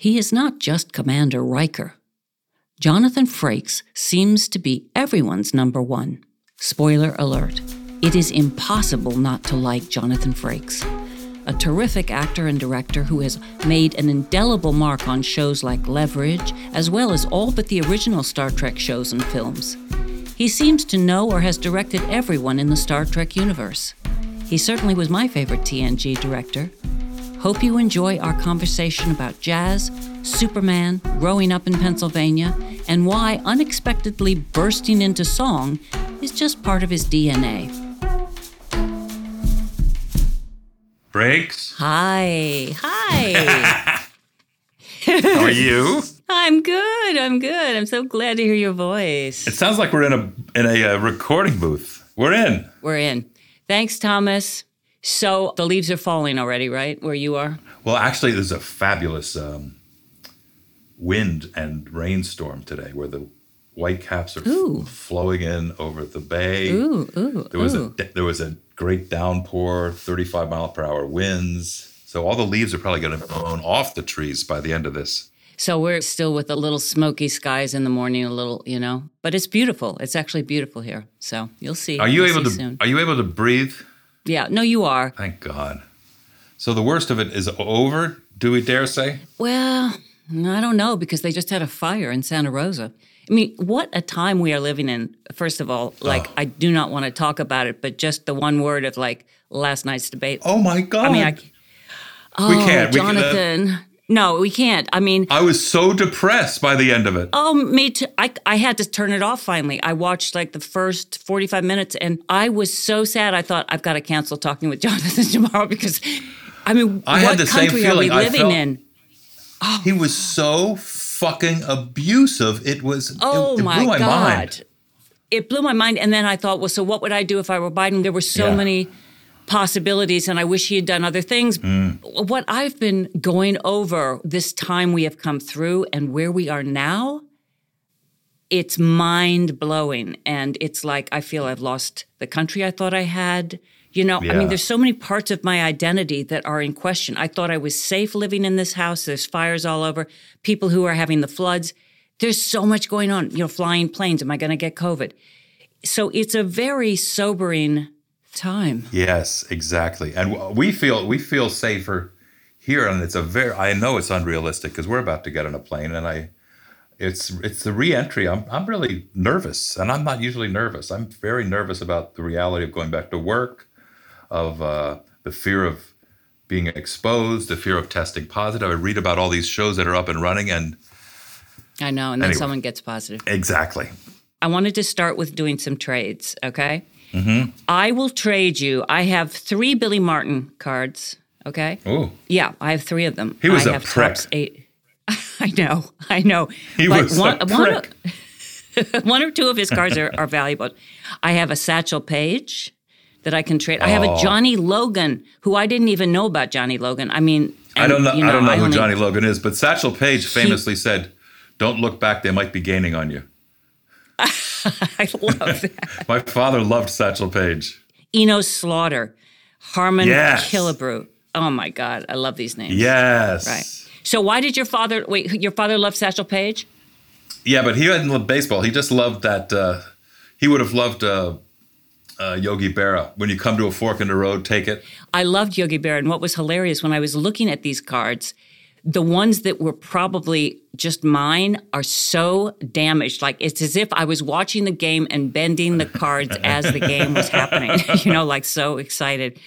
He is not just Commander Riker. Jonathan Frakes seems to be everyone's number one. Spoiler alert. It is impossible not to like Jonathan Frakes, a terrific actor and director who has made an indelible mark on shows like Leverage, as well as all but the original Star Trek shows and films. He seems to know or has directed everyone in the Star Trek universe. He certainly was my favorite TNG director. Hope you enjoy our conversation about jazz, Superman, growing up in Pennsylvania, and why unexpectedly bursting into song is just part of his DNA. Frakes. Hi. Hi. How are you? I'm good. I'm good. I'm so glad to hear your voice. It sounds like we're in a in a uh, recording booth. We're in. We're in. Thanks, Thomas. So the leaves are falling already, right? Where you are? Well, actually, there's a fabulous um, wind and rainstorm today, where the white caps are f- flowing in over the bay. Ooh, ooh, There was ooh. a there was a great downpour, 35 mile per hour winds. So all the leaves are probably going to blown off the trees by the end of this. So we're still with the little smoky skies in the morning, a little, you know, but it's beautiful. It's actually beautiful here. So you'll see. Are you You'll able to soon. Are you able to breathe? Yeah, no, you are. Thank God. So the worst of it is over. Do we dare say? Well, I don't know because they just had a fire in Santa Rosa. I mean, what a time we are living in. First of all, like, I do not want to talk about it, but just the one word of like last night's debate. Oh my God! I mean, I, oh, we can't. We can, uh, Jonathan. No, we can't. I mean, I was so depressed by the end of it. Oh, me too. I, I had to turn it off finally. I watched like the first 45 minutes and I was so sad. I thought, I've got to cancel talking with Jonathan tomorrow because, I mean, I what had the same country feeling. are we living felt- in? Oh. He was so fucking abusive. It was. Oh it, it my, blew my God. mind. It blew my mind. And then I thought, well, so what would I do if I were Biden? There were so Yeah. many possibilities and I wish he had done other things. Mm. What I've been going over this time we have come through and where we are now, it's mind blowing. And it's like I feel I've lost the country I thought I had. You know, I mean, there's so many parts of my identity that are in question. I thought I was safe living in this house. There's fires all over, people who are having the floods. There's so much going on. You know, flying planes. Am I going to get COVID? So it's a very sobering time. Yes, exactly. And we feel we feel safer here, and it's a very. I know it's unrealistic because we're about to get on a plane, and I. It's it's the reentry. I'm I'm really nervous, and I'm not usually nervous. I'm very nervous about the reality of going back to work, of uh, the fear of being exposed, the fear of testing positive. I read about all these shows that are up and running, and I know. And then Anyway. someone gets positive. exactly. I wanted to start with doing some trades, okay? Mm-hmm. I will trade you. I have three Billy Martin cards, okay? Oh, Yeah, I have three of them. He was I a have prick. Eight. I know, I know. He But was a one, one, prick. one or two of his cards are, are valuable. I have a Satchel Paige that I can trade. I have a Oh. Johnny Logan, who I didn't even know about Johnny Logan. I mean, I don't know. you I don't know who only- Johnny Logan is, but Satchel Paige famously said, "Don't look back; they might be gaining on you." I love that. My father loved Satchel Paige. Enos Slaughter, Harmon Yes. Killebrew. Oh my God, I love these names. Yes. Right. So why did your father wait? Your father loved Satchel Paige? Yeah, but he didn't love baseball. He just loved that. Uh, he would have loved uh, uh, Yogi Berra. When you come to a fork in the road, take it. I loved Yogi Berra. And what was hilarious when I was looking at these cards, the ones that were probably just mine are so damaged. Like it's as if I was watching the game and bending the cards as the game was happening. you know, like so excited.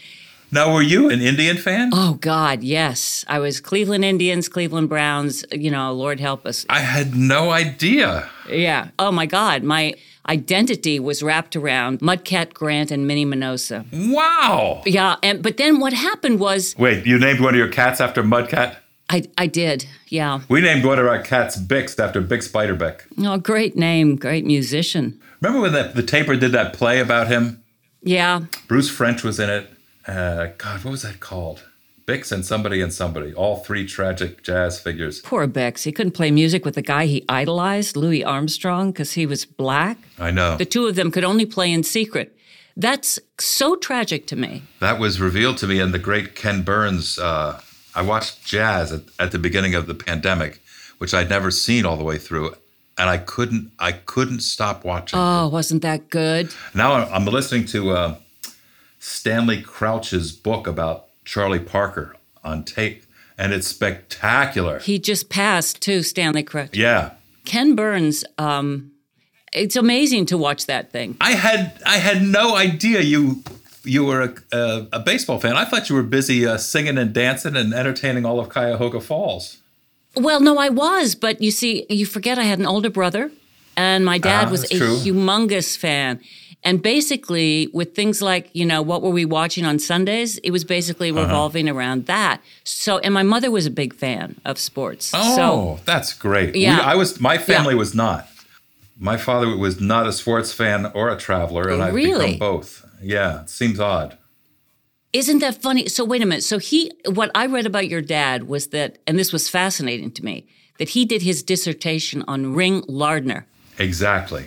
Now, were you an Indian fan? Oh God, yes. I was Cleveland Indians, Cleveland Browns. You know, Lord help us. I had no idea. Yeah. Oh my God, my identity was wrapped around Mudcat Grant and Minnie Minoso. Wow. Yeah, and but then what happened was Wait, you named one of your cats after Mudcat? I, I did, yeah. We named one of our cats Bix after Big Spider Bix Beiderbecke. Oh, great name, great musician. Remember when the, the taper did that play about him? Yeah. Bruce French was in it. Uh, God, what was that called? Bix and somebody and somebody. All three tragic jazz figures. Poor Bix. He couldn't play music with the guy he idolized, Louis Armstrong, because he was black. I know. The two of them could only play in secret. That's so tragic to me. That was revealed to me in the great Ken Burns. Uh, I watched jazz at, at the beginning of the pandemic, which I'd never seen all the way through, and I couldn't. I couldn't stop watching. Oh, wasn't that good? Now I'm listening to uh, Stanley Crouch's book about Charlie Parker on tape, and it's spectacular. He just passed too, Stanley Crouch. Yeah, Ken Burns. Um, it's amazing to watch that thing. I had I had no idea you you were a, a, a baseball fan. I thought you were busy uh, singing and dancing and entertaining all of Cuyahoga Falls. Well, no, I was, but you see, you forget I had an older brother, and my dad Ah, was a true. humongous fan. And basically, with things like, you know, what were we watching on Sundays? It was basically Uh-huh. revolving around that. So, and my mother was a big fan of sports. Oh, So, that's great. Yeah. We, I was. My family Yeah. was not. My father was not a sports fan or a traveler, and I've Really? become both. Yeah, it seems odd. isn't that funny? So, wait a minute. So, he, what I read about your dad was that, and this was fascinating to me, that he did his dissertation on Ring Lardner. Exactly.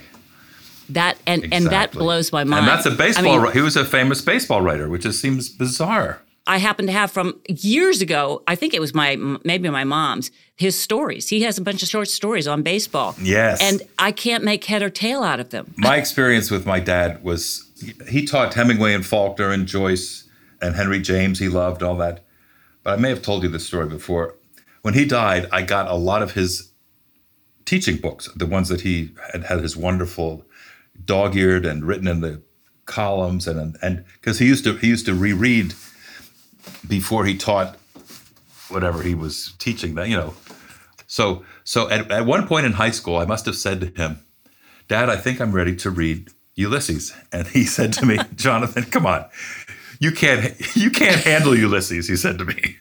That, and, and that blows my mind. And that's a baseball. mean, he was a famous baseball writer, which just seems bizarre. I happen to have from years ago. I think it was my maybe my mom's his stories. He has a bunch of short stories on baseball. Yes. and I can't make head or tail out of them. My experience with my dad was he taught Hemingway and Faulkner and Joyce and Henry James. He loved all that. But I may have told you this story before. When he died, I got a lot of his teaching books, the ones that he had had his wonderful dog-eared and written in the columns and and because he used to he used to reread before he taught whatever he was teaching that you know so so at, at one point in high school i must have said to him dad i think i'm ready to read ulysses. And he said to me jonathan come on. You can't you can't handle ulysses he said to me.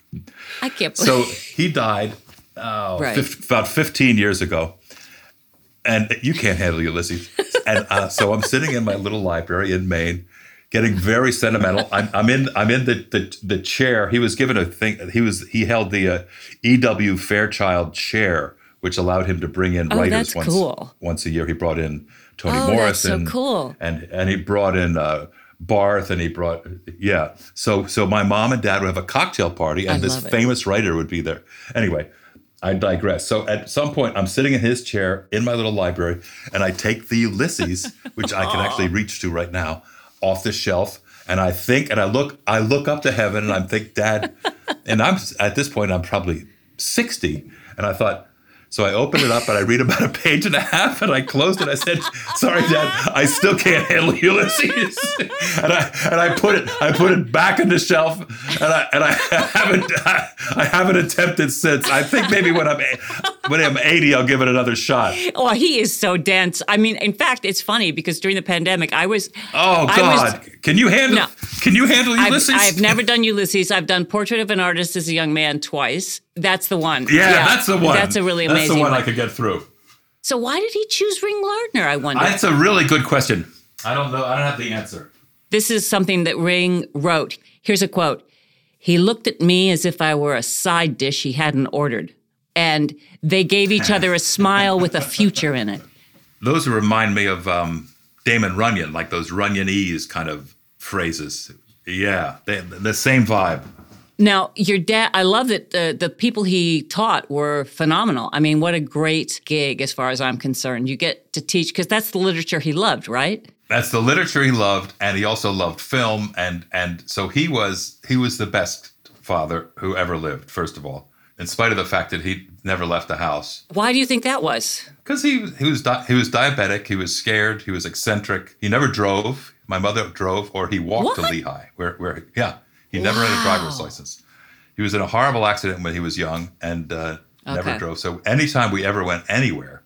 I can't. so he died oh, Right. fif- about 15 years ago. And you can't handle ulysses. And uh, so i'm sitting in my little library in maine getting very sentimental. I'm, I'm in i'm in the, the the chair. He was given a thing he was he held the uh, ew fairchild chair which allowed him to bring in Oh, writers once cool. once a year. He brought in toni Oh, that's so morrison cool. and and he brought in uh, Barth and he brought yeah. So so my mom and dad would have a cocktail party and I this famous writer would be there. Anyway, I digress. So at some point I'm sitting in his chair in my little library and I take the Ulysses, which I can actually reach to right now, off the shelf. And I think, and I look, I look up to heaven, and I'm think, Dad, and I'm at this point, I'm probably 60, and I thought, so I opened it up and I read about a page and a half and I closed it. I said, "Sorry, Dad, I still can't handle Ulysses." And I and I put it I put it back on the shelf and I and I haven't I, I haven't attempted since. I think maybe when I'm when I'm 80, I'll give it another shot. Oh, he is so dense. I mean, in fact, it's funny because during the pandemic, I was. Oh I was- God, can you handle No. Can you handle I've, Ulysses? I've never done Ulysses. I've done Portrait of an Artist as a Young Man twice. That's the one. Yeah, that's the one. That's a really That's amazing That's the one, one. I could get through. So why did he choose Ring Lardner? I wonder. That's a really good question. I don't know. I don't have the answer. This is something that Ring wrote. Here's a quote He looked at me as if I were a side dish he hadn't ordered. And they gave each other a smile with a future in it. Those remind me of um, Damon Runyon, like those Runyon-ese kind of phrases. Yeah, they, the same vibe. Now, your dad, I love that the, the people he taught were phenomenal. I mean, what a great gig as far as I'm concerned. You get to teach, because that's the literature he loved, right? That's the literature he loved, and he also loved film, and and so he was he was the best father who ever lived. First of all, in spite of the fact that he never left the house, Why do you think that was? because he he was di- he was diabetic, he was scared, he was eccentric. He never drove. My mother drove, or he walked to Lehigh, where where yeah, he never had a driver's license. He was in a horrible accident when he was young and uh, never drove. So anytime we ever went anywhere,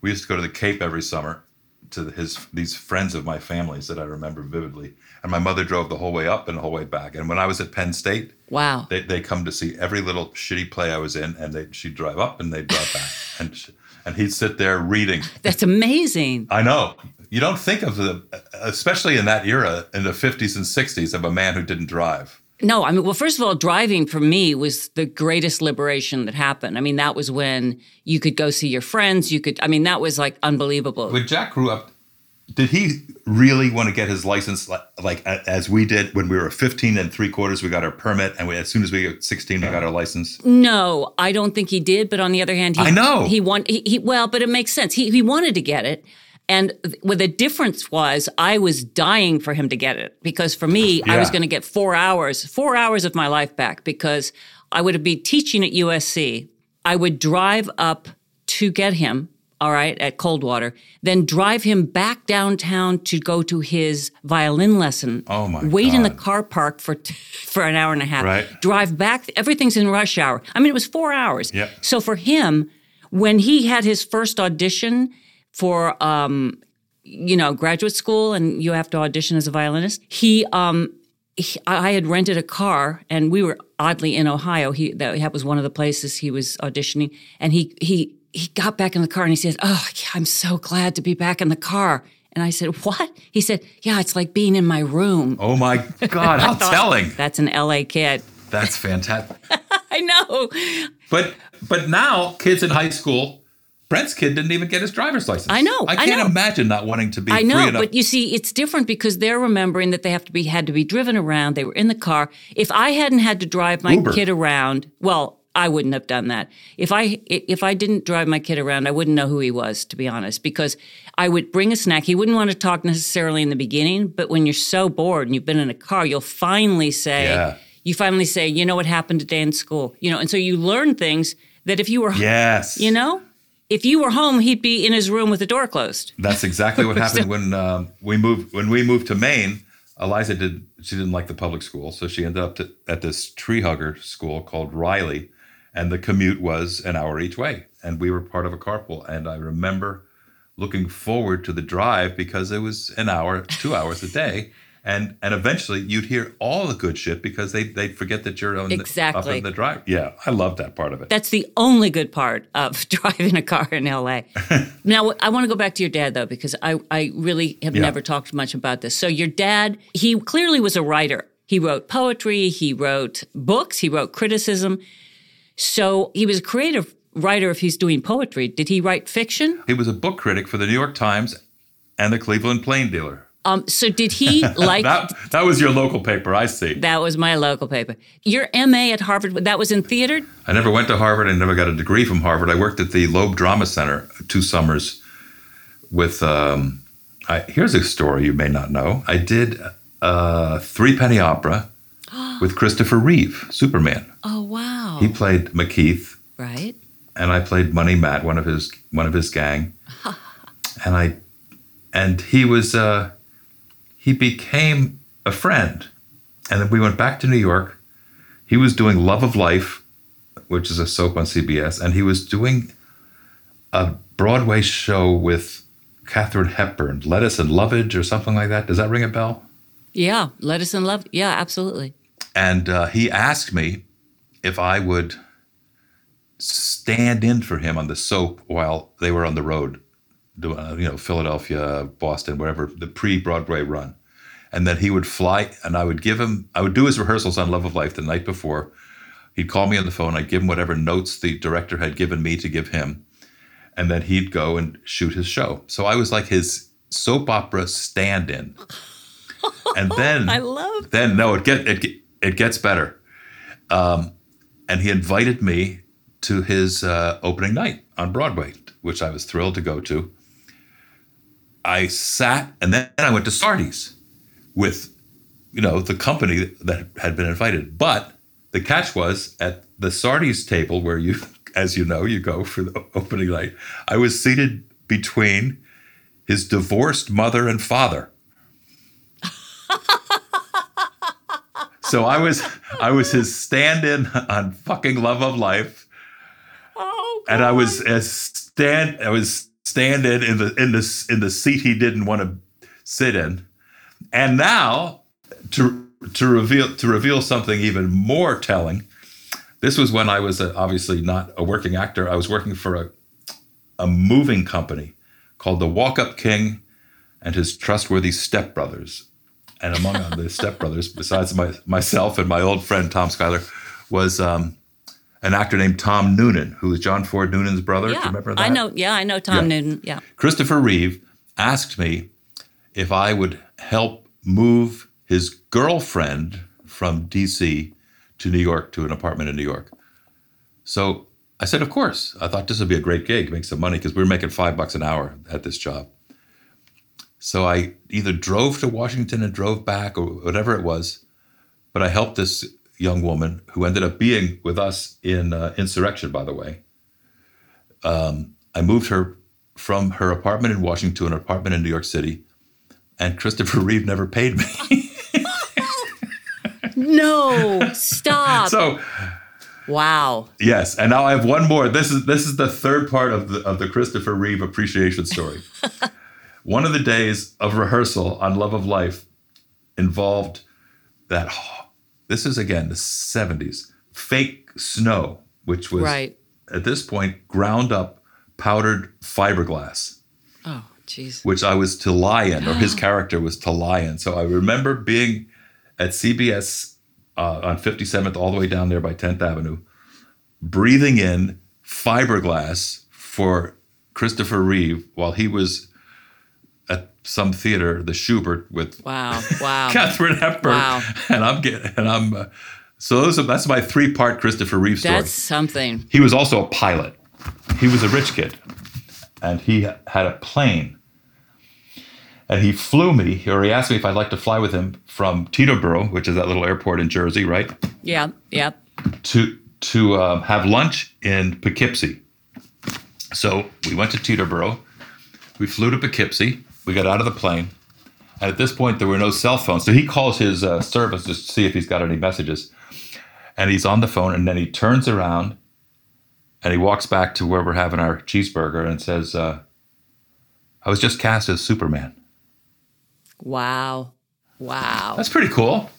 we used to go to the Cape every summer. to his these friends of my family's that I remember vividly. And my mother drove the whole way up and the whole way back. And when I was at Penn State, Wow. they they come to see every little shitty play I was in, and they she'd drive up and they'd drive back, and sh and he'd sit there reading. That's amazing. I know you don't think of the, especially in that era in the 50s and 60s, of a man who didn't drive. No, I mean, well, first of all, driving for me was the greatest liberation that happened. I mean, that was when you could go see your friends. You could, I mean, that was like unbelievable. When Jack grew up, did he really want to get his license like, like as we did when we were 15 and three quarters? We got our permit, and we, as soon as we got 16, we got our license. No, I don't think he did. But on the other hand, he, I know. he want he, he well, but it makes sense. He he wanted to get it, and what the difference was, I was dying for him to get it because for me, I was going to get four hours, four hours of my life back because I would be teaching at USC. I would drive up to get him. All right, at Coldwater, then drive him back downtown to go to his violin lesson. Oh, my Wait in the car park for for an hour and a half. Right. Drive back. Everything's in rush hour. I mean, it was four hours. Yeah. So for him, when he had his first audition for, um, you know, graduate school, and you have to audition as a violinist, he, um, he, I had rented a car, and we were oddly in Ohio. He that, was one of the places he was auditioning, and he he he got back in the car and he says, "Oh, I'm so glad to be back in the car." And I said, "What?" He said, "Yeah, it's like being in my room." Oh my God, how telling! That's an LA kid. That's fantastic. I know. But but now kids in high school, Brent's kid didn't even get his driver's license. I know, I I can't know. imagine not wanting to be I know, but you see, it's different because they're remembering that they have to be had to be driven around. They were in the car. If I hadn't had to drive my Uber. kid around, well, I wouldn't have done that. If I if I didn't drive my kid around, I wouldn't know who he was, to be honest, because I would bring a snack. He wouldn't want to talk necessarily in the beginning, but when you're so bored and you've been in a car, you'll finally say, Yeah. you finally say, you know what happened today in school, you know, and so you learn things that if you were, yes. you know, if you were home, he'd be in his room with the door closed. That's exactly what happened when um, we moved when we moved to Maine. Eliza did she didn't like the public school, so she ended up to, at this tree hugger school called Riley, and the commute was an hour each way, and we were part of a carpool. And I remember looking forward to the drive because it was an hour, two hours a day. And, and eventually you'd hear all the good shit because they they'd forget that you're on the, up Exactly. in the drive. Yeah, I love that part of it. That's the only good part of driving a car in LA. now, I want to go back to your dad, though, because I, I really have Yeah. never talked much about this. So, your dad, he clearly was a writer. He wrote poetry, he wrote books, he wrote criticism. So, he was a creative writer if he's doing poetry. Did he write fiction? He was a book critic for the New York Times and the Cleveland Plain Dealer. Um, so, did he like that that was your local paper, I see. that was my local paper. Your MA at Harvard, that was in theater? I never went to Harvard. I never got a degree from Harvard. I worked at the Loeb Drama Center two summers with. Um, I, here's a story you may not know. I did a three penny opera with Christopher Reeve, Superman. Oh, wow. He played Macheath, right? and I played Money Matt, one of his one of his gang. and I, and he was uh, he became a friend, and then we went back to New York. He was doing Love of Life, which is a soap on CBS, and he was doing a Broadway show with Katharine Hepburn, Lettuce and Lovage, or something like that. Does that ring a bell? Yeah. Lettuce and love. Yeah, absolutely. And uh, he asked me if I would stand in for him on the soap while they were on the road, doing, uh, you know, Philadelphia, Boston, wherever, the pre Broadway run. And then he would fly, and I would give him, I would do his rehearsals on Love of Life the night before. He'd call me on the phone, I'd give him whatever notes the director had given me to give him. And then he'd go and shoot his show. So I was like his soap opera stand in. And then I love then no, it get it it gets better. Um, and he invited me to his uh, opening night on Broadway, which I was thrilled to go to. I sat, and then I went to Sardi's with, you know, the company that had been invited. But the catch was at the Sardi's table, where you, as you know, you go for the opening night. I was seated between his divorced mother and father. So I was I was his stand-in on fucking Love of Life, Oh, God. and I was as stand I was stand in in the in the in the seat he didn't want to sit in. And now to to reveal to reveal something even more telling. This was when I was a, obviously not a working actor. I was working for a a moving company called the Walk Up King and his trustworthy stepbrothers. And among the stepbrothers, besides my, myself and my old friend Tom Schuyler, was um, an actor named Tom Noonan, who was John Ford Noonan's brother. Yeah, remember that? I know. Yeah, I know Tom Yeah. Noonan. Yeah. Christopher Reeve asked me if I would help move his girlfriend from DC to New York to an apartment in New York. So I said, of course. I thought this would be a great gig, make some money because we were making five bucks an hour at this job. So I either drove to Washington and drove back or whatever it was, but I helped this young woman who ended up being with us in uh, Insurrection, by the way. Um, I moved her from her apartment in Washington to an apartment in New York City, and Christopher Reeve never paid me. No, stop. so wow. yes, and now I have one more. This is this is the third part of the of the Christopher Reeve appreciation story. one of the days of rehearsal on Love of Life involved that. This is again the '70s fake snow, which was Right. at this point ground up powdered fiberglass. Oh, jeez. which I was to lie in, or his character was to lie in. So I remember being at CBS uh, on 57th, all the way down there by 10th Avenue, breathing in fiberglass for Christopher Reeve while he was some theater, the Shubert, with Wow. Wow. Katharine Hepburn, Wow. and I'm getting, and I'm. Uh, so those are, that's my three-part Christopher Reeve story. That's something. He was also a pilot. He was a rich kid, and he had a plane. And he flew me, or he asked me if I'd like to fly with him from Teterboro, which is that little airport in Jersey, right, Yeah. Yeah. to to um, have lunch in Poughkeepsie. So we went to Teterboro. We flew to Poughkeepsie. We got out of the plane. And at this point, there were no cell phones. So he calls his uh, service to see if he's got any messages. And he's on the phone. And then he turns around and he walks back to where we're having our cheeseburger and says, uh, I was just cast as Superman. Wow. Wow. That's pretty cool.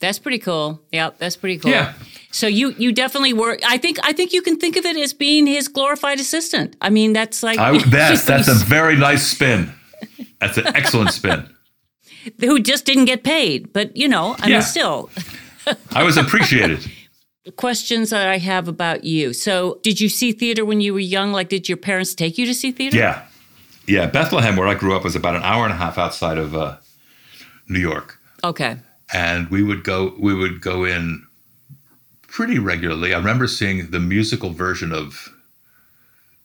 That's pretty cool. Yeah, that's pretty cool. Yeah. So you you definitely were. I think I think you can think of it as being his glorified assistant. I mean, that's like I, that's, that's a very nice spin. That's an excellent spin. who just didn't get paid. But you know, I Yeah. mean, still I was appreciated. questions that I have about you. So, did you see theater when you were young? Like, did your parents take you to see theater? Yeah. Yeah. Bethlehem, where I grew up, was about an hour and a half outside of uh, New York. Okay. And we would go we would go in pretty regularly. I remember seeing the musical version of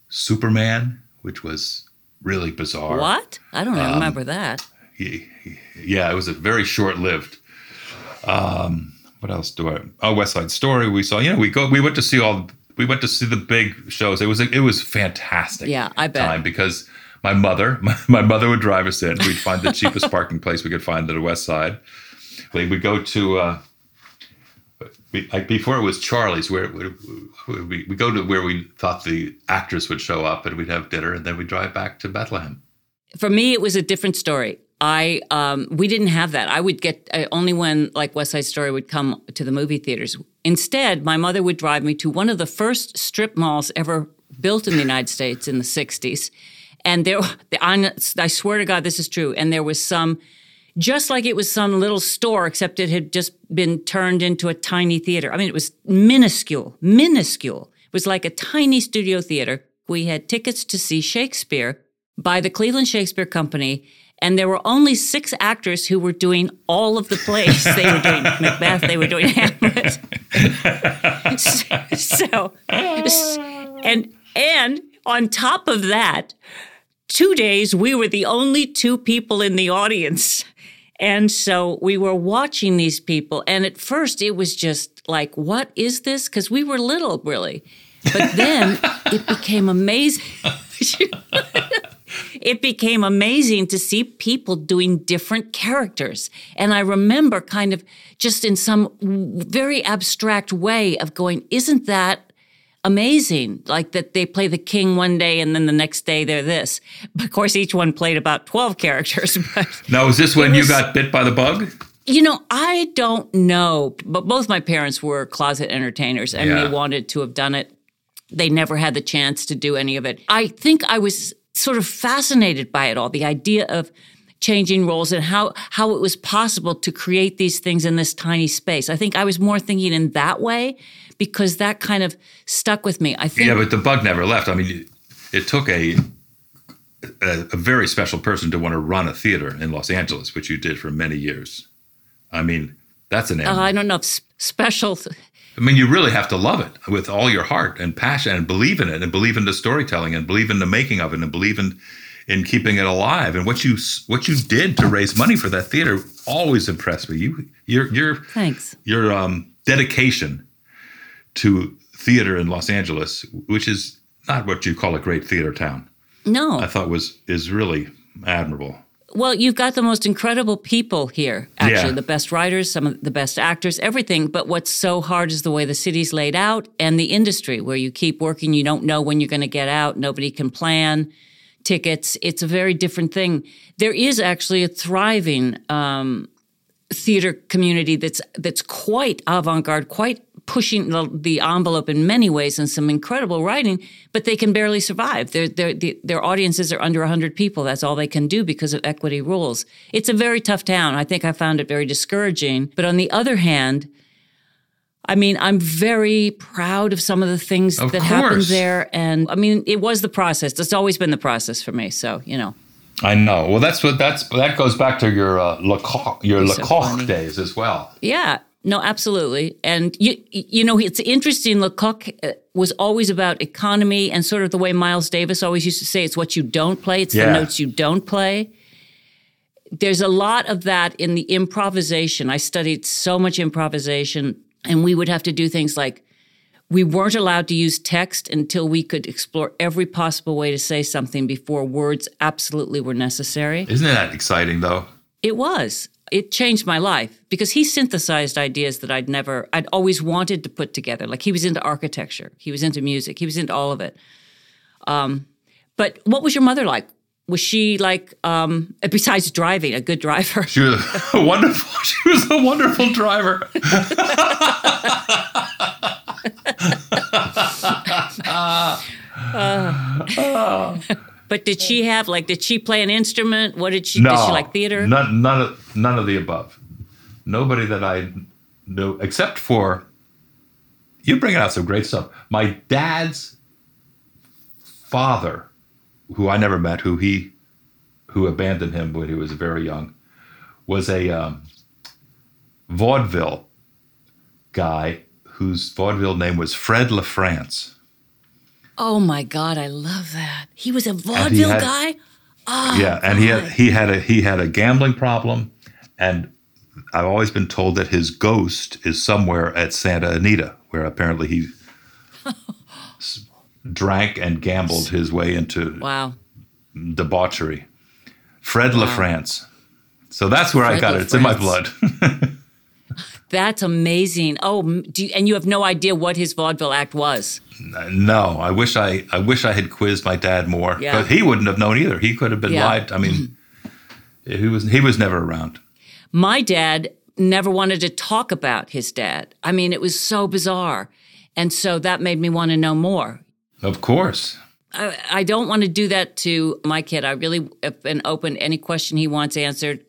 Superman, which was really bizarre. What? I don't Um, remember that. Ye- Yeah, it was a very short lived. Um, what else do I? Oh, West Side Story. We saw. You know, we go. We went to see all. We went to see the big shows. It was. It was fantastic. Yeah, I bet. Time because my mother, my, my mother would drive us in. We'd find the cheapest parking place we could find at the West Side. We would go to. Uh, like before it was Charlie's, where we, we we go to where we thought the actress would show up, and we'd have dinner, and then we'd drive back to Bethlehem. For me, it was a different story. I um, we didn't have that. I would get uh, only when like West Side Story would come to the movie theaters. Instead, my mother would drive me to one of the first strip malls ever built in the United States in the '60s, and there, I swear to God, this is true. And there was some, just like it was some little store, except it had just been turned into a tiny theater. I mean, it was minuscule, minuscule. It was like a tiny studio theater. We had tickets to see Shakespeare by the Cleveland Shakespeare Company. And there were only six actors who were doing all of the plays. They were doing Macbeth, they were doing Hamlet. so, and and on top of that, two days we were the only two people in the audience. And so we were watching these people. And at first it was just like, what is this? Because we were little, really. But then it became amazing. it became amazing to see people doing different characters. And I remember kind of just in some very abstract way of going, isn't that amazing. Like that they play the king one day and then the next day they're this. Of course, each one played about 12 characters. But Now, is this when It you got bit by the bug? you know, I don't know, but both my parents were closet entertainers and Yeah. they wanted to have done it. They never had the chance to do any of it. I think I was sort of fascinated by it all, the idea of changing roles and how how it was possible to create these things in this tiny space. I think I was more thinking in that way because that kind of stuck with me. I think Yeah, but the bug never left. I mean, it took a, a a very special person to want to run a theater in Los Angeles, which you did for many years. I mean, that's an. uh, I don't know if special I mean, you really have to love it with all your heart and passion, and believe in it, and believe in the storytelling, and believe in the making of it, and believe in in keeping it alive. And what you what you did to raise money for that theater always impressed me. You your your thanks. your um, dedication to theater in Los Angeles, which is not what you call a great theater town, No. I thought was is really admirable. Well, you've got the most incredible people here, actually, Yeah. the best writers, some of the best actors, everything. But what's so hard is the way the city's laid out and the industry where you keep working, you don't know when you're going to get out, nobody can plan tickets. It's a very different thing. There is actually a thriving um, theater community that's that's quite avant-garde, quite pushing the, the envelope in many ways and some incredible writing, but they can barely survive. Their their the, their audiences are under 100 people. That's all they can do because of equity rules. It's a very tough town. I think I found it very discouraging. But on the other hand, I mean, I'm very proud of some of the things Of that happened there. And I mean, it was the process. It's always been the process for me. So, you know. I know. Well, that's what that's that goes back to your uh, Lecoq, your You're so Lecoq days as well. Yeah, no, absolutely. And you, you know, it's interesting. Lecoq uh, was always about economy and sort of the way Miles Davis always used to say, "It's what you don't play. It's Yeah. the notes you don't play." There's a lot of that in the improvisation. I studied so much improvisation, and we would have to do things like we weren't allowed to use text until we could explore every possible way to say something before words absolutely were necessary. Isn't that exciting though? It was. It changed my life because he synthesized ideas that I'd never, I'd always wanted to put together. Like he was into architecture, he was into music, he was into all of it. Um, but what was your mother like? Was she like, um, besides driving, a good driver? She was a wonderful. She was a wonderful driver. But did she have like, did she play an instrument? What did she? Did she like theater? None, none of none of the above. Nobody that I knew, except for you, bringing out some great stuff. My dad's father, who I never met, who he who abandoned him when he was very young, was a um, vaudeville guy whose vaudeville name was Fred LaFrance. Oh my God, I love that. He was a vaudeville had- guy. Oh yeah, and he had he had a he had a gambling problem, and I've always been told that his ghost is somewhere at Santa Anita, where apparently he s- drank and gambled his way into Wow. debauchery. Fred LaFrance. So that's where I Fred got it. It's in my blood. That's amazing. Oh, do you, and you have no idea what his vaudeville act was. No, I wish I I wish I had quizzed my dad more, Yeah. but he wouldn't have known either. He could have been Yeah. lied. I mean, mm-hmm. he was he was never around. My dad never wanted to talk about his dad. I mean, it was so bizarre. And so that made me want to know more. Of course. I, I don't want to do that to my kid. I really have been open to any question he wants answered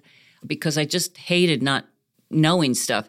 because I just hated not knowing stuff.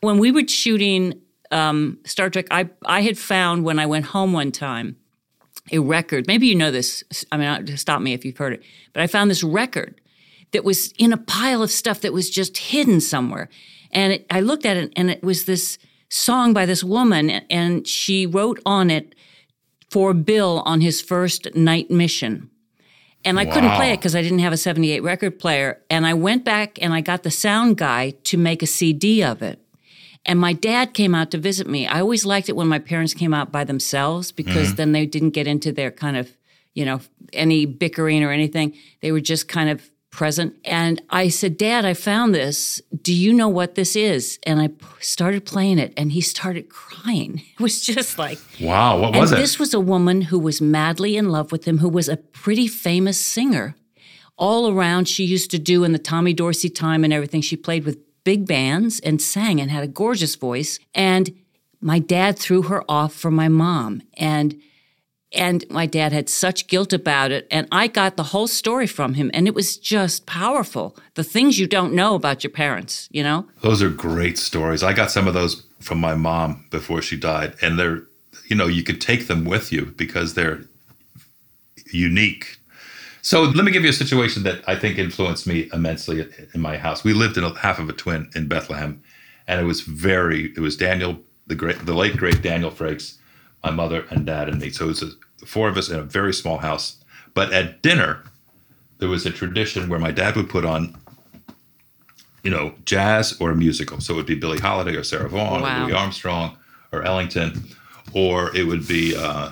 When we were shooting um, Star Trek, I, I had found when I went home one time a record. Maybe you know this. I mean, uh, stop me if you've heard it. But I found this record that was in a pile of stuff that was just hidden somewhere. And it, I looked at it, and it was this song by this woman, and she wrote on it for Bill on his first night mission. And I couldn't play it because I didn't have a 78 record player. And I went back and I got the sound guy to make a CD of it. And my dad came out to visit me. I always liked it when my parents came out by themselves because mm-hmm. then they didn't get into their kind of, you know, any bickering or anything. They were just kind of present. And I said, Dad, I found this. Do you know what this is? And I p- started playing it and he started crying. It was just like, Wow, what was it? this was a woman who was madly in love with him, who was a pretty famous singer. All around, she used to do in the Tommy Dorsey time and everything. She played with big bands and sang and had a gorgeous voice. And my dad threw her off for my mom. And and my dad had such guilt about it. And I got the whole story from him. And it was just powerful. The things you don't know about your parents, you know? Those are great stories. I got some of those from my mom before she died, and they're, you know, you could take them with you because they're unique. So let me give you a situation that I think influenced me immensely in my house. We lived in a half of a twin in Bethlehem, and it was very. It was Daniel, the great, the late great Daniel Frakes, my mother and dad and me. So it was a, four of us in a very small house. But at dinner, there was a tradition where my dad would put on you know, jazz or a musical. So it would be Billie Holiday or Sarah Vaughan Wow. or Louis Armstrong or Ellington, or it would be uh,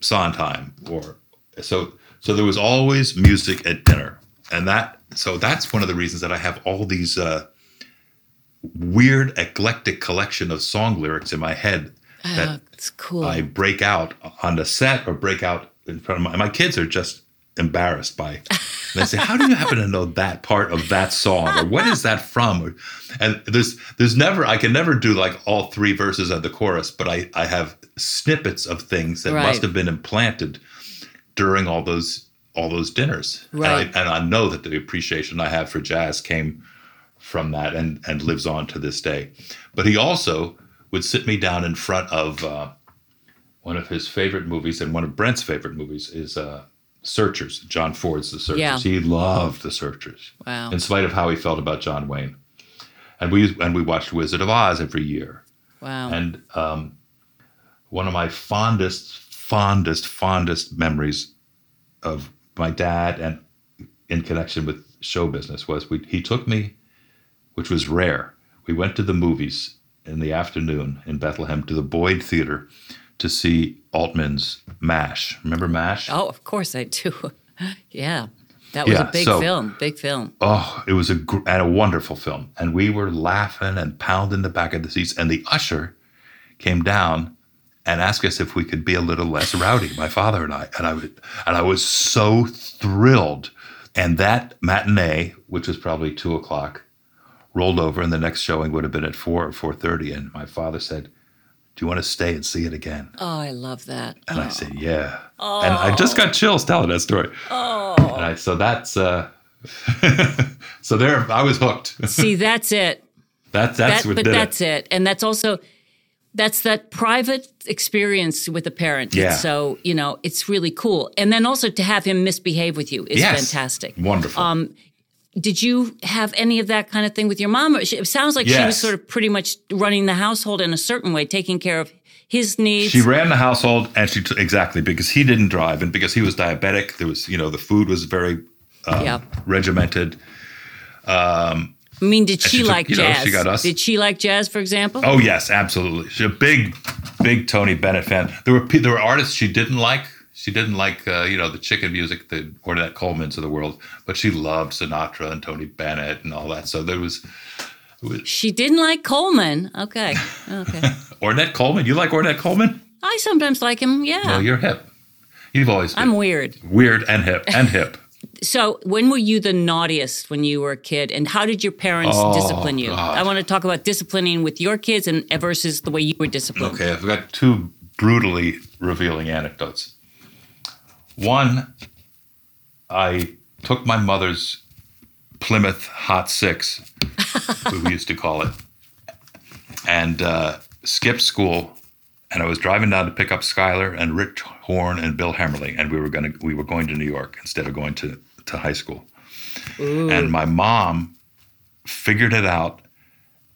Sondheim. Or so so there was always music at dinner, and that so that's one of the reasons that I have all these uh, weird eclectic collection of song lyrics in my head that Oh, cool. I break out on the set or break out in front of my my kids are just embarrassed by they say how do you happen to know that part of that song or what is that from Or- and there's there's never I can never do like all three verses of the chorus but I I have snippets of things that Right. must have been implanted during all those all those dinners Right. and, I, and I know that the appreciation I have for jazz came from that and and lives on to this day but he also would sit me down in front of uh, one of his favorite movies and one of Brent's favorite movies is uh, Searchers. John Ford's The Searchers. Yeah. He loved The Searchers, wow. in spite of how he felt about John Wayne. And we and we watched Wizard of Oz every year. Wow. And um, one of my fondest, fondest, fondest memories of my dad and in connection with show business was we, he took me, which was rare. We went to the movies in the afternoon in Bethlehem to the Boyd Theater to see Altman's MASH. Remember MASH? oh, of course I do. yeah. That was Yeah, a big so- film. Big film. Oh, it was a gr- and a wonderful film, and we were laughing and pounding the back of the seats. And the usher came down and asked us if we could be a little less rowdy, my father and I. And I was, and I was so thrilled. And that matinee, which was probably two o'clock, rolled over, and the next showing would have been at four or four thirty. And my father said, "Do you want to stay and see it again?" Oh, I love that. And I said, "Yeah." And I just got chills telling that story. Oh. And I, so that's uh, so there. I was hooked. See, that's it. That that's that, what but that's it. it. And that's also that's that private experience with a parent. Yeah. So, you know, it's really cool. And then also to have him misbehave with you is Yes. fantastic. Wonderful. Um, Did you have any of that kind of thing with your mom? It sounds like she was sort of pretty much running the household in a certain way, taking care of his needs. she ran the household, and she t- exactly because he didn't drive, and because he was diabetic. There was, you know, the food was very um, yeah. regimented. I mean, did she, she took- like know, jazz? she got us- Did she like jazz, for example? Oh yes, absolutely. She's a big, big Tony Bennett fan. There were there were artists she didn't like. She didn't like, uh, you know, the chicken music, the Ornette Colemans of the world, but she loved Sinatra and Tony Bennett and all that. So there was, was She didn't like Coleman. Okay. Okay. Ornette Coleman. You like Ornette Coleman? I sometimes like him. Yeah. Well, you're hip. You've always been I'm weird. weird and hip and hip. So, when were you the naughtiest when you were a kid, and how did your parents Oh, discipline you? God. I want to talk about disciplining with your kids and versus the way you were disciplined. Okay, I've got two brutally revealing anecdotes. One, I took my mother's Plymouth Hot Six, we used to call it, and uh, skipped school. And I was driving down to pick up Skylar and Rich Horn and Bill Hemmerling, and we were going to we were going to New York instead of going to to high school. And my mom figured it out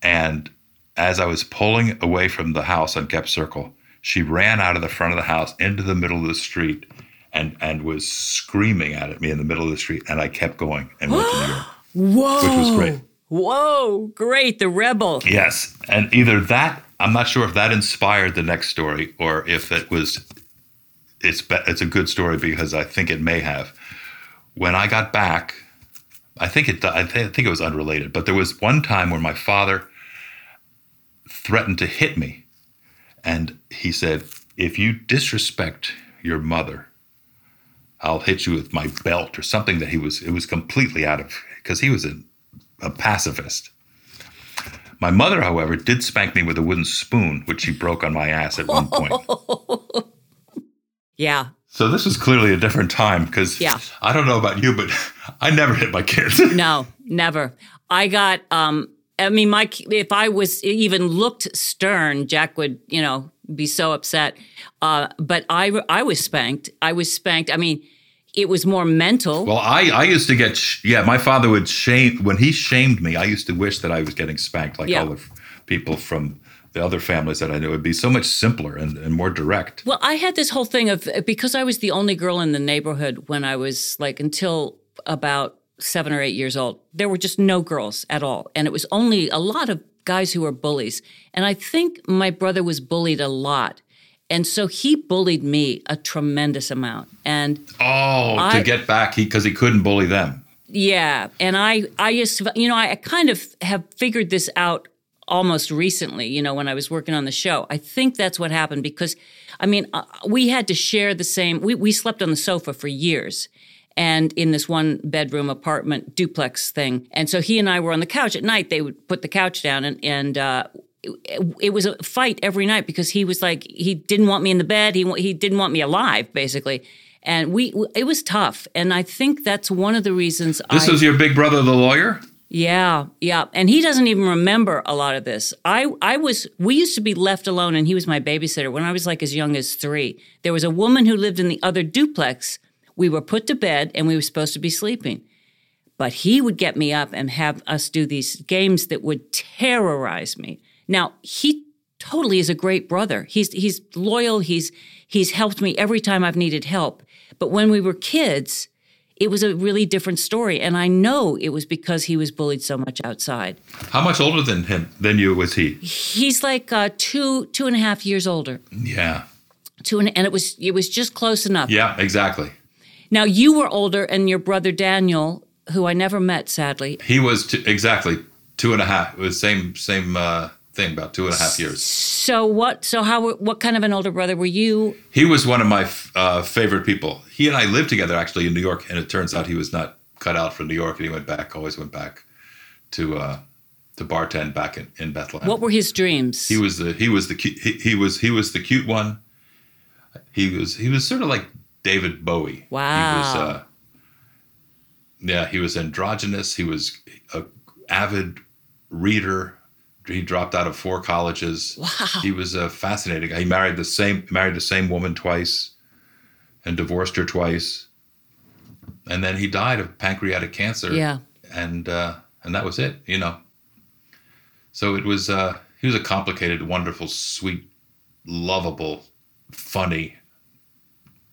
and as I was pulling away from the house on Kep Circle, she ran out of the front of the house into the middle of the street and and was screaming out at me in the middle of the street. And I kept going and went to New York. Whoa. Which was great. Whoa, great. The rebel. Yes. And either that, I'm not sure if that inspired the next story or if it was, it's, it's a good story because I think it may have. When I got back, I think it, I, th- I think it was unrelated, but there was one time when my father threatened to hit me. And he said, if you disrespect your mother, I'll hit you with my belt or something that he was, it was completely out of, because he was a, a pacifist. My mother, however, did spank me with a wooden spoon, which she broke on my ass at one point. Yeah. So this was clearly a different time because Yeah. I don't know about you, but I never hit my kids. No, never. I got, um, I mean, my, if I was even looked stern, Jack would, you know, be so upset. Uh, but I, I was spanked. I was spanked. I mean, it was more mental. well, I, I used to get, sh- yeah, my father would shame, when he shamed me, I used to wish that I was getting spanked like Yeah. all the people from the other families that I knew. It would be so much simpler and, and more direct. Well, I had this whole thing of because I was the only girl in the neighborhood when I was like until about seven or eight years old. There were just no girls at all, and it was only a lot of guys who were bullies. And I think my brother was bullied a lot, and so he bullied me a tremendous amount. And Oh, I- to get back, he because he couldn't bully them. yeah, and I, I just, you know, I kind of have figured this out almost recently. You know, when I was working on the show, I think that's what happened because, I mean, uh, we had to share the same. We we slept on the sofa for years, and in this one bedroom apartment duplex thing, and so he and I were on the couch at night. They would put the couch down, and and. Uh, it, it was a fight every night because he was like he didn't want me in the bed. He he didn't want me alive, basically, and we it was tough. And I think that's one of the reasons This I was your big brother, the lawyer? Yeah, yeah, and he doesn't even remember a lot of this. I, I was, we used to be left alone, and he was my babysitter when I was like as young as three. There was a woman who lived in the other duplex. We were put to bed, and we were supposed to be sleeping, but he would get me up and have us do these games that would terrorize me. Now he totally is a great brother. He's he's loyal. He's he's helped me every time I've needed help. But when we were kids it was a really different story. And I know it was because he was bullied so much outside. How much older than him than you was he? He's like uh, two two and a half years older. Yeah. Two and, and it was it was just close enough. Yeah, exactly. Now you were older, and your brother Daniel, who I never met, sadly. He was t- exactly two and a half. It was same same uh, thing, about two and a half years. So what? So how? What kind of an older brother were you? He was one of my f- uh, favorite people. He and I lived together actually in New York, and it turns out he was not cut out for New York, and he went back, always went back to uh, to bartend back in, in Bethlehem. What were his dreams? he was the he was the he, he was he was the cute one. He was he was sort of like David Bowie. He was Wow. uh, yeah, he was androgynous. He was a avid reader. He dropped out of four colleges. Wow. He was a fascinating guy. He married the same married the same woman twice and divorced her twice. And then he died of pancreatic cancer. Yeah. And uh, and that was it, you know. So it was uh he was a complicated, wonderful, sweet, lovable, funny.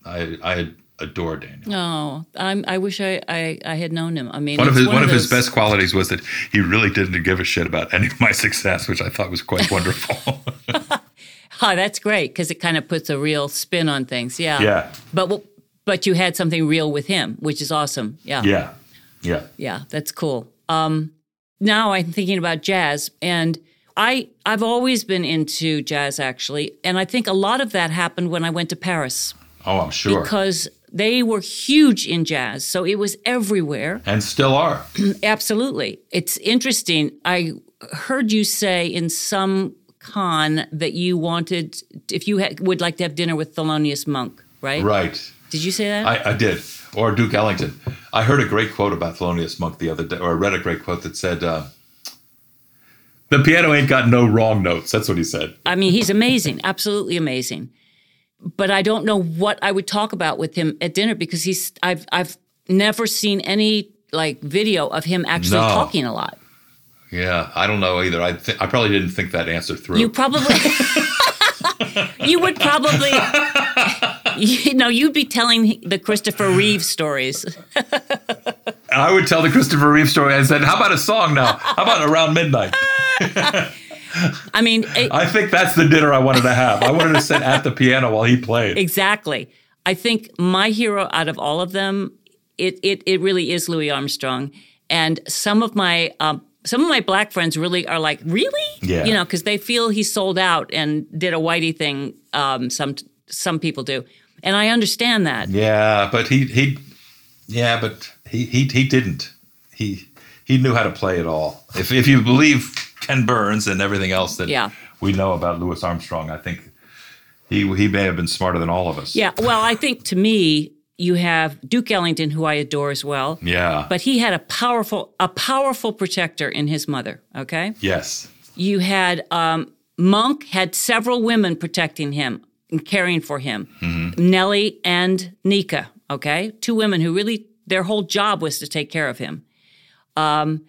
I I adore Daniel. Oh, I'm, I wish I, I, I had known him. I mean, One of his one, of his those- best qualities was that he really didn't give a shit about any of my success, which I thought was quite wonderful. Oh, that's great because it kind of puts a real spin on things. Yeah. yeah, But but you had something real with him, which is awesome. Yeah. yeah, yeah. Yeah, that's cool. Um, now I'm thinking about jazz, and I I've always been into jazz actually, and I think a lot of that happened when I went to Paris Oh, I'm sure, because they were huge in jazz, so it was everywhere. and still are. Absolutely, it's interesting. I heard you say in some con that you wanted if you had, would like to have dinner with Thelonious Monk, right? Right. Did you say that? I, I did. Or Duke Ellington. I heard a great quote about Thelonious Monk the other day, or I read a great quote that said, uh, "The piano ain't got no wrong notes." That's what he said. I mean, he's amazing, absolutely amazing. But I don't know what I would talk about with him at dinner because he's I've I've never seen any like video of him actually No. talking a lot. Yeah, I don't know either. I th- I probably didn't think that answer through. You probably you would probably you know you'd be telling the Christopher Reeve stories. I would tell the Christopher Reeve story. I said, "How about a song now? How about around midnight?" I mean, it, I think that's the dinner I wanted to have. I wanted to sit at the piano while he played. exactly. I think my hero out of all of them, it it it really is Louis Armstrong, and some of my um, some of my black friends really are like, really, Yeah. you know, because they feel he sold out and did a whitey thing. Um, some some people do, and I understand that. Yeah, but he he yeah, but he he he didn't. He he knew how to play it all. If if you believe Ken Burns and everything else that Yeah. we know about Louis Armstrong, I think he he may have been smarter than all of us. Yeah, well, I think to me, you have Duke Ellington, who I adore as well. Yeah. But he had a powerful, a powerful protector in his mother. Okay, yes. you had um, Monk had several women protecting him and caring for him. Nellie and Nica. Okay, two women who really their whole job was to take care of him. Um,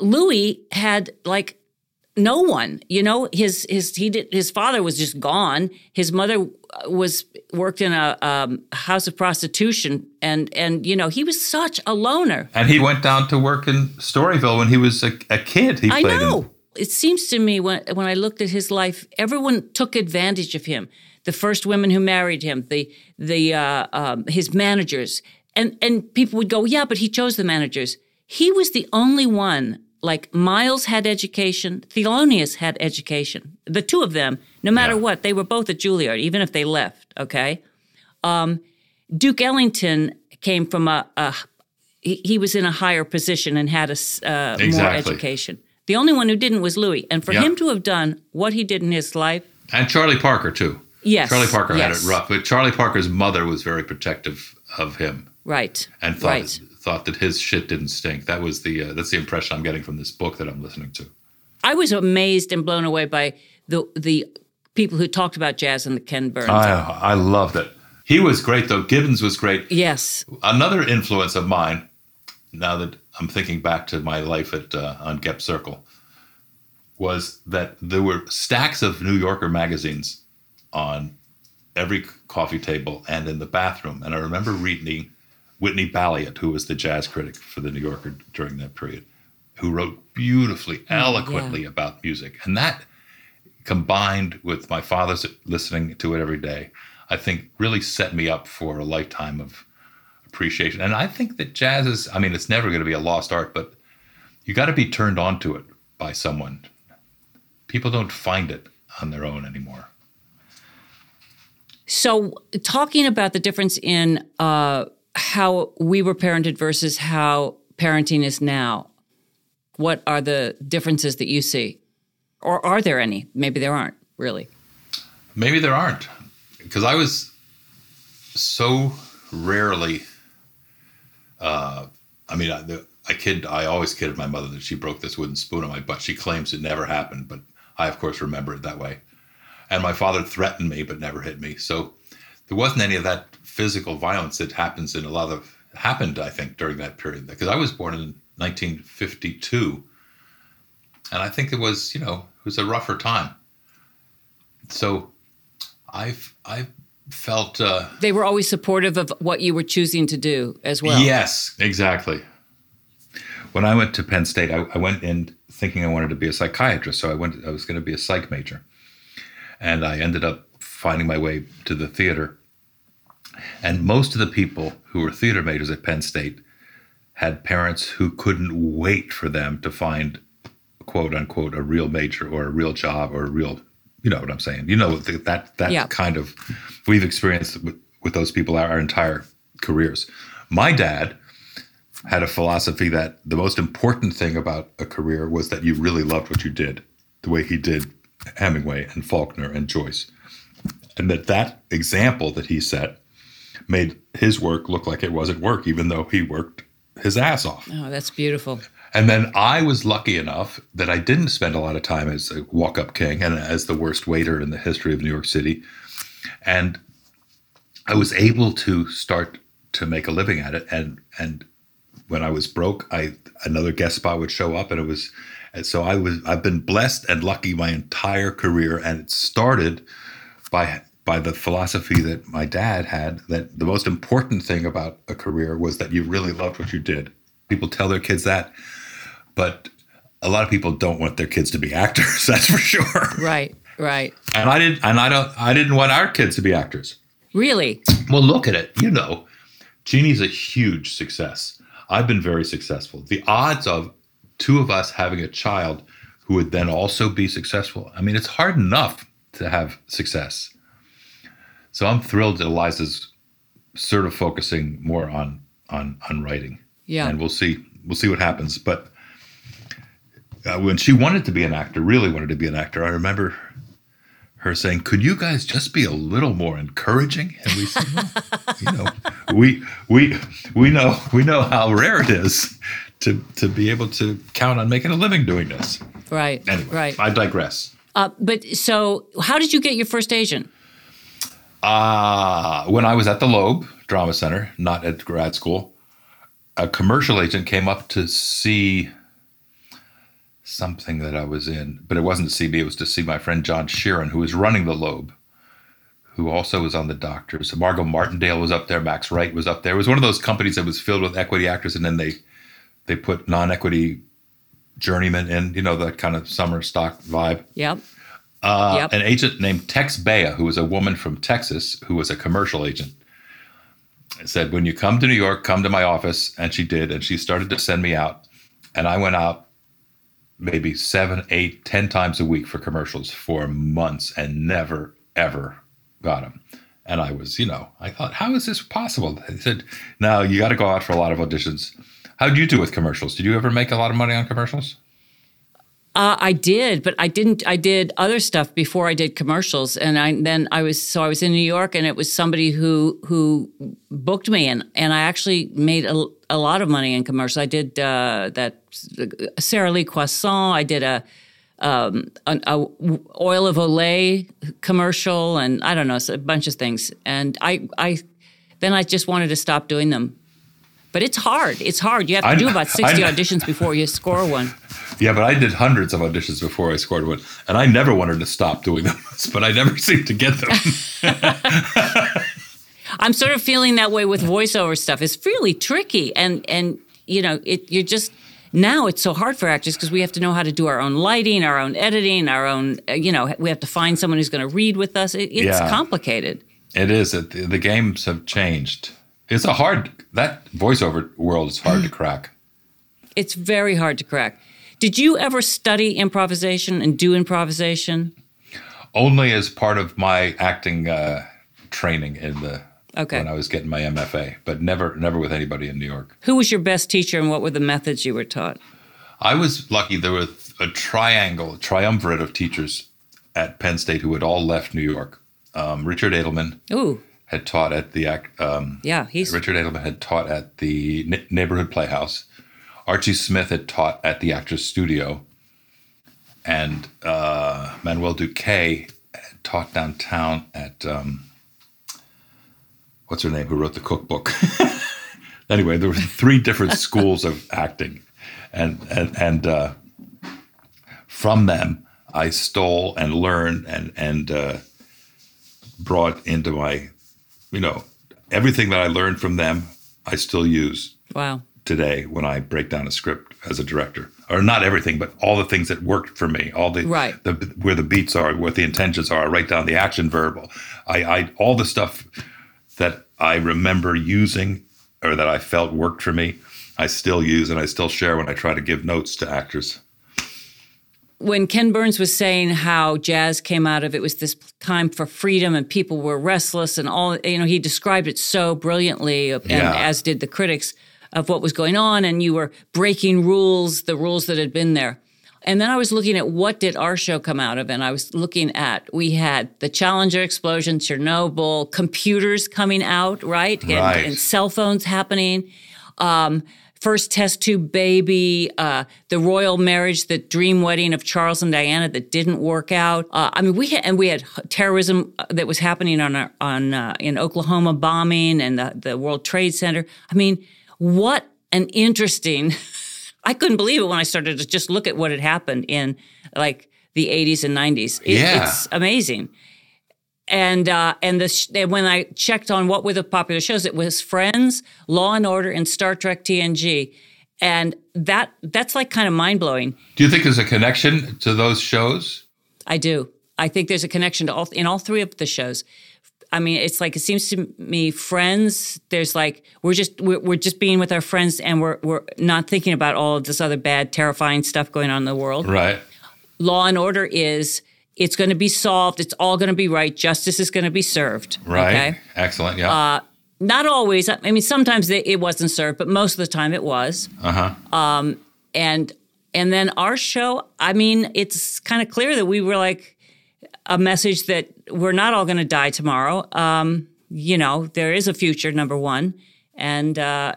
Louis had like no one you know? His his he did his father was just gone. His mother uh, was worked in a um, house of prostitution and and you know he was such a loner. And he went down to work in Storyville when he was a, a kid. He i played in- know it seems to me when when i looked at his life everyone took advantage of him. The first women who married him the the uh, um, his managers. And and people would go yeah but he chose the managers he was the only one like miles had education thelonious had education the two of them no matter Yeah. what they were both at juilliard even if they left okay um, duke ellington came from a, a he, he was in a higher position and had a uh, more education the only one who didn't was louis and for Yeah. him to have done what he did in his life And Charlie Parker too. Yes, Charlie Parker had it rough, but Charlie Parker's mother was very protective of him right and thought right thought that his shit didn't stink. That was the uh, that's the impression I'm getting from this book that I'm listening to. I was amazed and blown away by the the people who talked about jazz and the Ken Burns. I I loved it. He was great though. Giddins was great. yes, Another influence of mine, now that I'm thinking back to my life at uh, on Gep Circle, was that there were stacks of New Yorker magazines on every coffee table and in the bathroom. And I remember reading Whitney Balliett, who was the jazz critic for the New Yorker during that period, who wrote beautifully, eloquently about music. And that combined with my father's listening to it every day, I think really set me up for a lifetime of appreciation. And I think that jazz is, I mean, it's never going to be a lost art, but you got to be turned on to it by someone. People don't find it on their own anymore. So, talking about the difference in uh, how we were parented versus how parenting is now, what are the differences that you see? Or are there any? Maybe there aren't, really. Maybe there aren't, because I was so rarely. Uh, I mean, I, the, I kid. I always kidded my mother that she broke this wooden spoon on my butt. She claims it never happened, but I, of course, remember it that way. And my father threatened me, but never hit me. So there wasn't any of that physical violence that happens in a lot of happened. I think during that period, because I was born in 1952, and I think it was, you know, it was a rougher time. So I've I felt uh, They were always supportive of what you were choosing to do as well. yes, exactly. When I went to Penn State, I, I went in thinking I wanted to be a psychiatrist, so I went. I was going to be a psych major, and I ended up finding my way to the theater. And most of the people who were theater majors at Penn State had parents who couldn't wait for them to find quote unquote a real major or a real job or a real you know what I'm saying? You know that that, Yeah. kind of we've experienced with, with those people our, our entire careers. My dad had a philosophy that the most important thing about a career was that you really loved what you did the way he did Hemingway and Faulkner and Joyce. And that that example that he set made his work look like it wasn't work even though he worked his ass off Oh, that's beautiful. and then I was lucky enough that I didn't spend a lot of time as a walk up king and as the worst waiter in the history of New York City. And I was able to start to make a living at it and and when I was broke, I another guest spot would show up, and it was. And so I was. I've been blessed and lucky my entire career, and it started by by the philosophy that my dad had that the most important thing about a career was that you really loved what you did. People tell their kids that, but a lot of people don't want their kids to be actors. That's for sure. Right. Right. And I didn't. And I don't. I didn't want our kids to be actors. Really? Well, look at it. You know, Genie's a huge success. I've been very successful. The odds of two of us having a child who would then also be successful. I mean, it's hard enough to have success. So I'm thrilled that Eliza's sort of focusing more on on on writing. Yeah. And we'll see we'll see what happens. But uh, when she wanted to be an actor, really wanted to be an actor, I remember her saying, "Could you guys just be a little more encouraging?" And we said, well, "You know, we we we know we know how rare it is to to be able to count on making a living doing this." Right. Anyway, Right. I digress. Uh, but so, how did you get your first agent? Uh, when I was at the Loeb Drama Center, not at grad school, a commercial agent came up to see something that I was in, but it wasn't to see me, it was to see my friend John Sheeran, who was running the Loeb, who also was on the doctors. Margot Martindale was up there, Max Wright was up there. It was one of those companies that was filled with equity actors, and then they they put non-equity journeymen in, you know, that kind of summer stock vibe. Yep. Uh, Yep. An agent named Tex Bea, who was a woman from Texas, who was a commercial agent, said, "When you come to New York, come to my office." And she did, and she started to send me out, and I went out maybe seven, eight, ten times a week for commercials for months, and never ever got them. And I was, you know, I thought, how is this possible? They said, now you got to go out for a lot of auditions." How did you do with commercials? Did you ever make a lot of money on commercials? Uh, I did, but I didn't. I did other stuff before I did commercials, and I then I was so I was in New York, and it was somebody who who booked me, and and I actually made a, a lot of money in commercials. I did uh, that Sara Lee Croissant. I did a um, an a oil of Olay commercial, and I don't know, a bunch of things. And I I then I just wanted to stop doing them. But it's hard. It's hard. You have to I- do about sixty I- auditions before you score one. Yeah, but I did hundreds of auditions before I scored one, and I never wanted to stop doing them, but I never seemed to get them. I'm sort of feeling that way with voiceover stuff. It's really tricky, and and you know, it you're just now it's so hard for actors because we have to know how to do our own lighting, our own editing, our own. You know, we have to find someone who's going to read with us. It, it's Yeah. complicated. it is. It, the games have changed. It's a hard that voiceover world is hard to crack. It's very hard to crack. Did you ever study improvisation and do improvisation? Only as part of my acting uh, training in the Okay. when I was getting my MFA, but never never with anybody in New York. Who was your best teacher, and what were the methods you were taught? I was lucky. There was a triangle, a triumvirate of teachers at Penn State who had all left New York. Um, Richard Edelman Ooh, had taught at the act. Um, yeah, he's Richard Edelman had taught at the N- neighborhood playhouse. Archie Smith had taught at the Actors Studio, and uh, Manuel Duque had taught downtown at um, what's her name? Who wrote the cookbook? anyway, there were three different schools of acting, and and and uh, from them I stole and learned and and uh, brought into my, you know, everything that I learned from them. I still use wow. today when I break down a script as a director, or not everything, but all the things that worked for me, all the Right. the where the beats are, what the intentions are. I write down the action verbal. I, I all the stuff that I remember using or that I felt worked for me. I still use and I still share when I try to give notes to actors. When Ken Burns was saying how jazz came out of it was this time for freedom and people were restless and all you know he described it so brilliantly and Yeah. as did the critics of what was going on and you were breaking rules the rules that had been there and then I was looking at what did our show come out of and I was looking at we had the Challenger explosion Chernobyl computers coming out right, And- Right. and cell phones happening um, first test tube baby, uh, the royal marriage, the dream wedding of Charles and Diana that didn't work out. Uh, I mean, we had and we had terrorism uh, that was happening on our, on uh, in Oklahoma bombing and the, the World Trade Center. I mean, what an interesting. I couldn't believe it when I started to just look at what had happened in like the 80s and 90s. It, Yeah. It's amazing. And uh, and the sh- and when I checked on what were the popular shows, it was Friends, Law and Order, and Star Trek TNG, and that that's like kind of mind blowing. Do you think there's a connection to those shows? I do. I think there's a connection to all in all three of the shows. I mean, it's like it seems to me, friends. There's like we're just we're, we're just being with our friends, and we're we're not thinking about all of this other bad, terrifying stuff going on in the world. Right. Law and order is it's going to be solved. It's all going to be right. Justice is going to be served. Right. Okay. Excellent. Yeah. Not always. I mean, sometimes it it wasn't served, but most of the time it was. uh huh. and and then our show i mean it's kind of clear that we were like a message that we're not all going to die tomorrow um, you know there is a future number one and uh,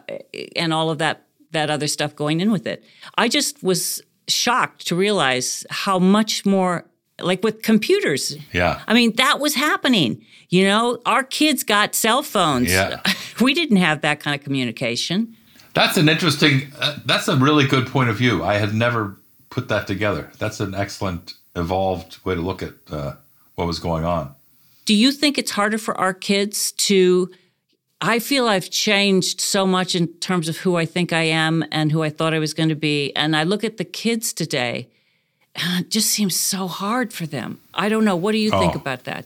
and all of that that other stuff going in with it i just was shocked to realize how much more like with computers Yeah. i mean that was happening you know our kids got cell phones Yeah. we didn't have that kind of communication That's an interesting. Uh, that's a really good point of view. I had never put that together. That's an excellent, evolved way to look at uh, what was going on. Do you think it's harder for our kids to? I feel I've changed so much in terms of who I think I am and who I thought I was going to be. And I look at the kids today, it just seems so hard for them. I don't know. What do you think Oh. about that?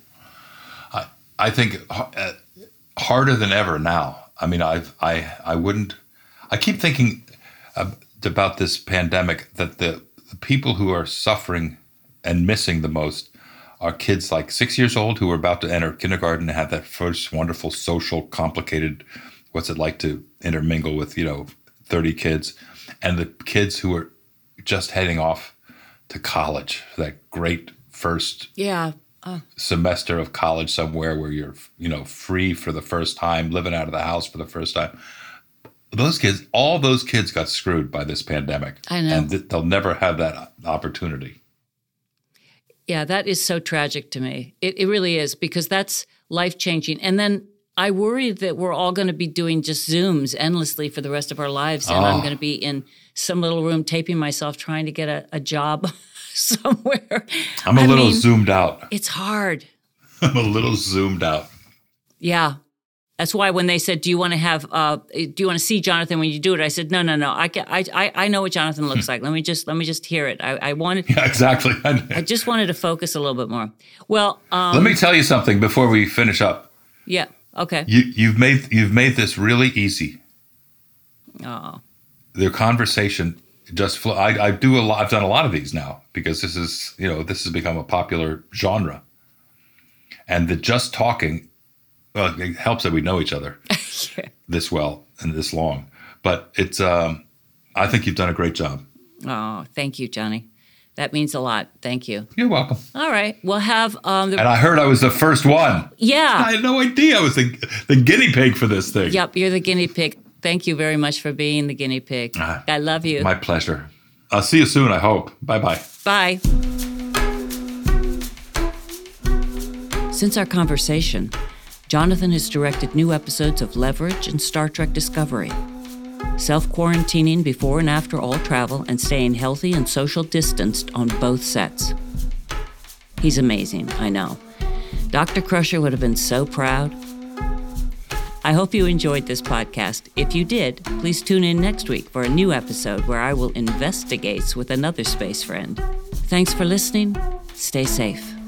I think uh, harder than ever now. I mean, I've, I I wouldn't. I keep thinking about this pandemic that the, the people who are suffering and missing the most are kids like six years old who are about to enter kindergarten and have that first wonderful social complicated. What's it like to intermingle with you know thirty kids, and the kids who are just heading off to college. That great first Yeah. Uh. semester of college somewhere where you're you know free for the first time living out of the house for the first time those kids all those kids got screwed by this pandemic I know. and th- they'll never have that opportunity Yeah, that is so tragic to me. It, it really is because that's life changing. And then I worry that we're all going to be doing just Zooms endlessly for the rest of our lives. And I'm Oh. going to be in some little room taping myself trying to get a, a job somewhere. i'm a a little zoomed out It's hard. i'm a little zoomed out Yeah. That's why when they said, "Do you want to have? Uh, do you want to see Jonathan when you do it?" I said, "No, no, no. I, can, I, I, I know what Jonathan looks like. Let me just, let me just hear it. I, I wanted, yeah exactly I just wanted to focus a little bit more. Well, um, let me tell you something before we finish up yeah, okay. you, you've made you've made this really easy. Oh, the conversation just flo- I, I do a lot i've done a lot of these now because this is you know this has become a popular genre. And the just talking well it helps that we know each other this well and this long. But it's um i think you've done a great job. Oh, thank you, Johnny. That means a lot. Thank you. you're welcome All right, we'll have um, the and i heard i was the first one Yeah. i had no idea i was the, the guinea pig for this thing Yep, you're the guinea pig. Thank you very much for being the guinea pig. Ah, I love you. my pleasure i'll see you soon i hope bye bye Bye. Since our conversation, Jonathan has directed new episodes of Leverage and Star Trek Discovery. Self quarantining before and after all travel and staying healthy and social distanced on both sets. He's amazing, I know. Dr. Crusher would have been so proud. I hope you enjoyed this podcast. If you did, please tune in next week for a new episode where I will investigate with another space friend. Thanks for listening. Stay safe.